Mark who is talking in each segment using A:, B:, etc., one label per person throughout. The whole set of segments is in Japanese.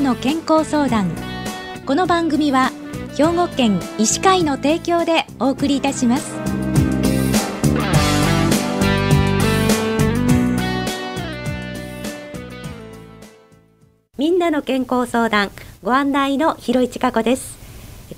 A: の健康相談。この番組は兵庫県医師会の提供でお送りいたします。みんなの健康相談ご案内の広市加子です。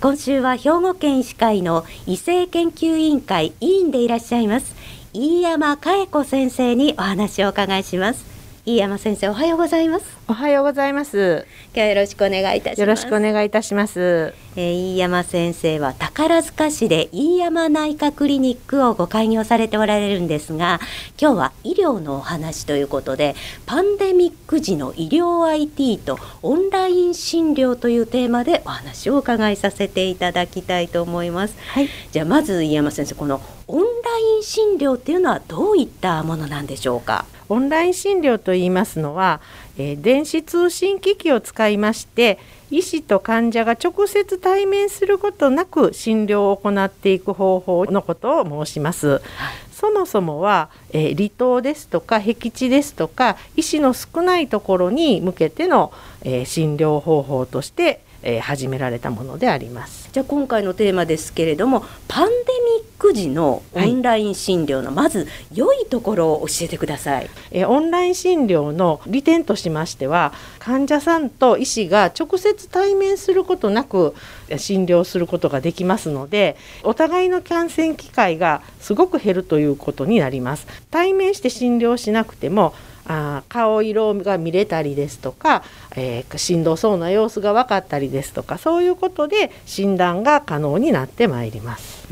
A: 今週は兵庫県医師会の異性研究委員会委員でいらっしゃいます飯山佳恵子先生にお話をお伺いします。飯山先生おはようございます。
B: おはようございます。
A: 今日はよろしくお願いいたします。
B: よろしくお願いいたします。
A: えー、飯山先生は宝塚市で飯山内科クリニックをご開業されておられるんですが今日は医療のお話ということでパンデミック時の医療 IT とオンライン診療というテーマでお話を伺いさせていただきたいと思います、はい、じゃあまず飯山先生このオンライン診療っていうのはどういったものなんでしょうか？
B: オンライン診療といいますのは、えー、電子通信機器を使いまして医師と患者が直接対面することなく診療を行っていく方法のことを申します。そもそもは、えー、離島ですとか僻地ですとか医師の少ないところに向けての、えー、診療方法としてえー、始められたものであります。
A: じゃあ今回のテーマですけれどもパンデミック時のオンライン診療の、まず良いところを教えてください、
B: えー、オンライン診療の利点としましては患者さんと医師が直接対面することなく診療することができますのでお互いの感染機会がすごく減るということになります。対面して診療しなくてもあ顔色が見れたりですとか、えー、しんどそうな様子が分かったりですとかそういうことで診断が可能になってまいります。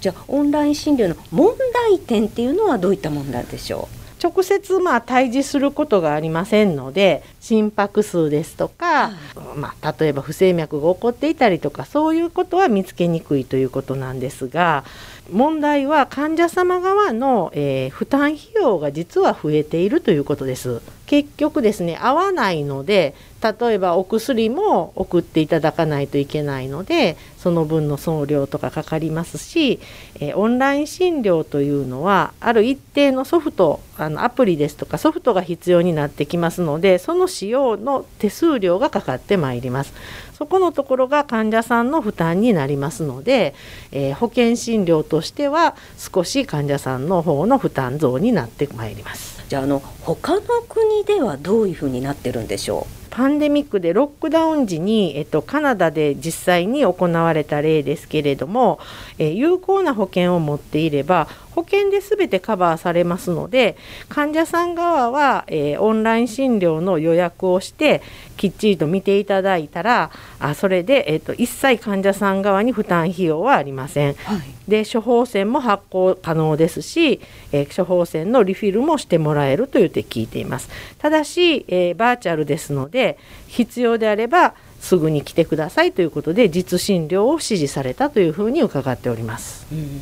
A: じゃあオンライン診療の問題点っていうのはどういった問題でしょう？
B: 直接まあ対峙することがありませんので心拍数ですとか、まあ、例えば不整脈が起こっていたりとかそういうことは見つけにくいということなんですが問題は患者様側の、えー、負担費用が実は増えているということです。結局ですね合わないので例えばお薬も送っていただかないといけないのでその分の送料とかかかりますし、えー、オンライン診療というのはある一定のソフトあのアプリですとかソフトが必要になってきますのでその使用の手数料がかかってまいります。そこのところが患者さんの負担になりますので、えー、保険診療としては少し患者さんの方の負担増になってまいります。
A: じゃああの他の国ではどういうふうになってるんでしょう？
B: パンデミックでロックダウン時に、えっと、カナダで実際に行われた例ですけれども、え有効な保険を持っていれば保険で全てカバーされますので患者さん側は、えー、オンライン診療の予約をしてきっちりと見ていただいたらあそれで、えーと、一切患者さん側に負担費用はありません。はい、で処方箋も発行可能ですし、えー、処方箋のリフィルもしてもらえるというて聞いています。ただし、えー、バーチャルですので必要であればすぐに来てくださいということで実診療を指示されたというふうに伺っております。うん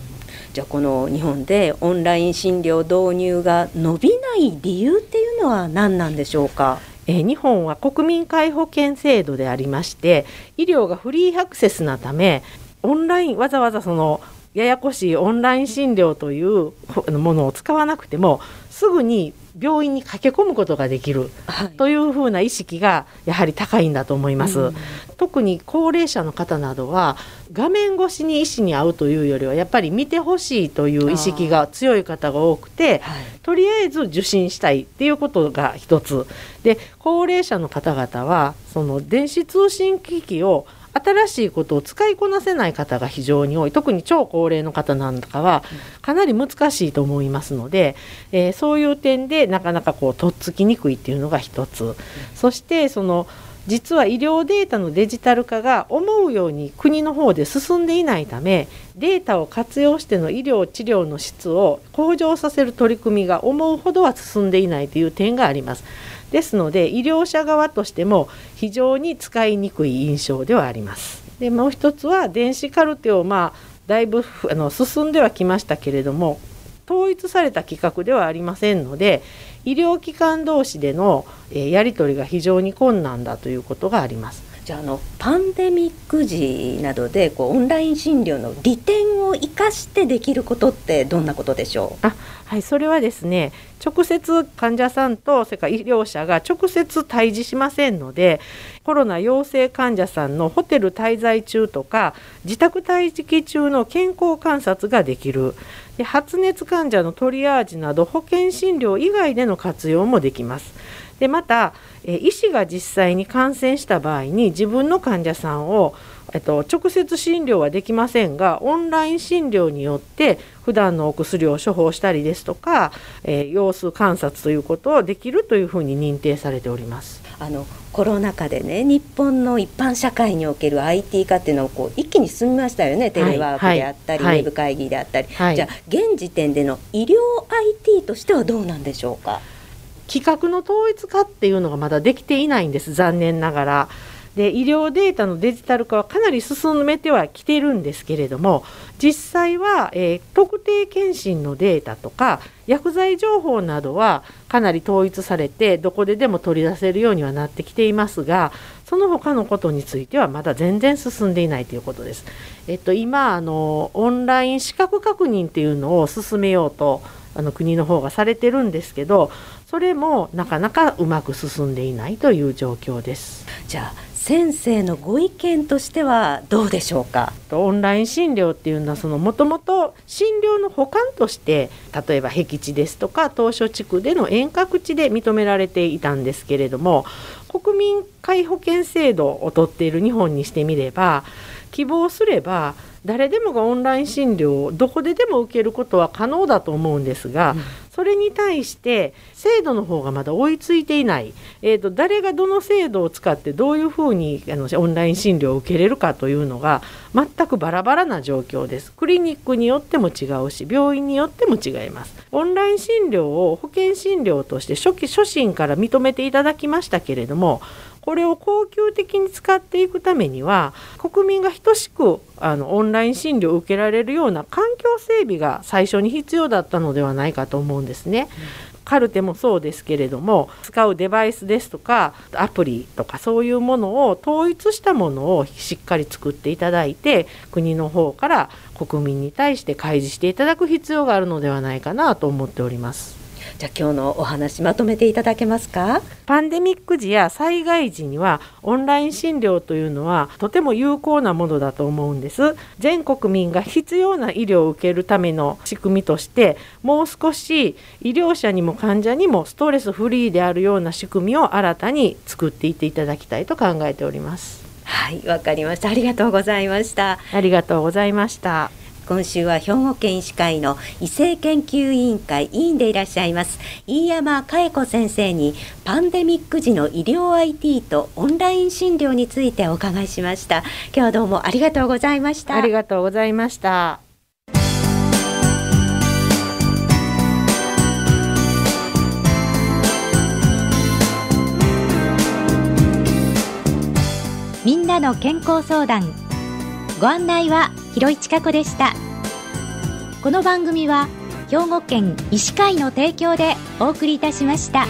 A: じゃあこの日本でオンライン診療導入が伸びない理由っていうのは何なんでしょうか？
B: え日本は国民皆保険制度でありまして医療がフリーアクセスなためオンラインわざわざそのややこしいオンライン診療というものを使わなくてもすぐに病院に駆け込むことができる、というふうな意識がやはり高いんだと思います、うん、特に高齢者の方などは画面越しに医師に会うというよりはやっぱり見てほしいという意識が強い方が多くて、はい、とりあえず受診したいっていうことが一つ。で高齢者の方々はその電子通信機器を新しいことを使いこなせない方が非常に多い。特に超高齢の方なんかはかなり難しいと思いますので、えー、そういう点でなかなかこうとっつきにくいっていうのが一つ、そしてその実は医療データのデジタル化が思うように国の方で進んでいないためデータを活用しての医療治療の質を向上させる取り組みが思うほどは進んでいないという点があります。ですので医療者側としても非常に使いにくい印象ではあります。でもう一つは電子カルテをまあだいぶあの進んではきましたけれども統一された規格ではありませんので医療機関同士での、えやり取りが非常に困難だということがあります。
A: じゃあのパンデミック時などでこうオンライン診療の利点を生かしてできることってどんなことでしょ
B: う？あはいそれはですね直接患者さんとそれから医療者が直接対峙しませんのでコロナ陽性患者さんのホテル滞在中とか自宅待機中の健康観察ができるで発熱患者のトリアージなど保険診療以外での活用もできます。でまた、え医師が実際に感染した場合に自分の患者さんを、えっと、直接診療はできませんがオンライン診療によって普段のお薬を処方したりですとか、えー、様子観察ということをできるというふうに認定されております。
A: あのコロナ禍でね日本の一般社会における IT 化っていうのをこう一気に進みましたよね。テレワークであったり、はいはい、ウェブ会議であったり、はい、じゃあ現時点での医療 IT としてはどうなんでしょうか？
B: 規格の統一化っていうのがまだできていないんです残念ながら。で医療データのデジタル化はかなり進めてはきてるんですけれども実際は、えー、特定健診のデータとか薬剤情報などはかなり統一されてどこででも取り出せるようにはなってきていますがその他のことについてはまだ全然進んでいないということです。えっと、今あのオンライン資格確認っていうのを進めようとあの国の方がされてるんですけどそれもなかなかうまく進んでいないという状況です。
A: じゃあ先生のご意見としてはどうでしょうか？
B: オンライン診療っていうのはそのもともと診療の補完として例えば僻地ですとか当初地区での遠隔地で認められていたんですけれども国民皆保険制度をとっている日本にしてみれば希望すれば誰でもがオンライン診療をどこででも受けることは可能だと思うんですが、うん、それに対して制度の方がまだ追いついていない、えーと、誰がどの制度を使ってどういうふうにあのオンライン診療を受けれるかというのが全くバラバラな状況です。クリニックによっても違うし病院によっても違います。オンライン診療を保険診療として初期初診から認めていただきましたけれどもこれを恒久的に使っていくためには国民が等しくあのオンライン診療を受けられるような環境整備が最初に必要だったのではないかと思うんですね。カルテもそうですけれども使うデバイスですとかアプリとかそういうものを統一したものをしっかり作っていただいて国の方から国民に対して開示していただく必要があるのではないかなと思っております。
A: じゃあ今日のお話まとめていただけますか？
B: パンデミック時や災害時にはオンライン診療というのはとても有効なものだと思うんです。全国民が必要な医療を受けるための仕組みとしてもう少し医療者にも患者にもストレスフリーであるような仕組みを新たに作っていっていただきたいと考えております。
A: はいわかりました。ありがとうございました。
B: ありがとうございました
A: 今週は兵庫県医師会の医政研究委員会委員でいらっしゃいます。飯山佳恵子先生にパンデミック時の医療 IT とオンライン診療についてお伺いしました。今日はどうもありがとうございました。
B: ありがとうございました。
C: みんなの健康相談。ご案内は広市加子でしたこの番組は兵庫県医師会の提供でお送りいたしました。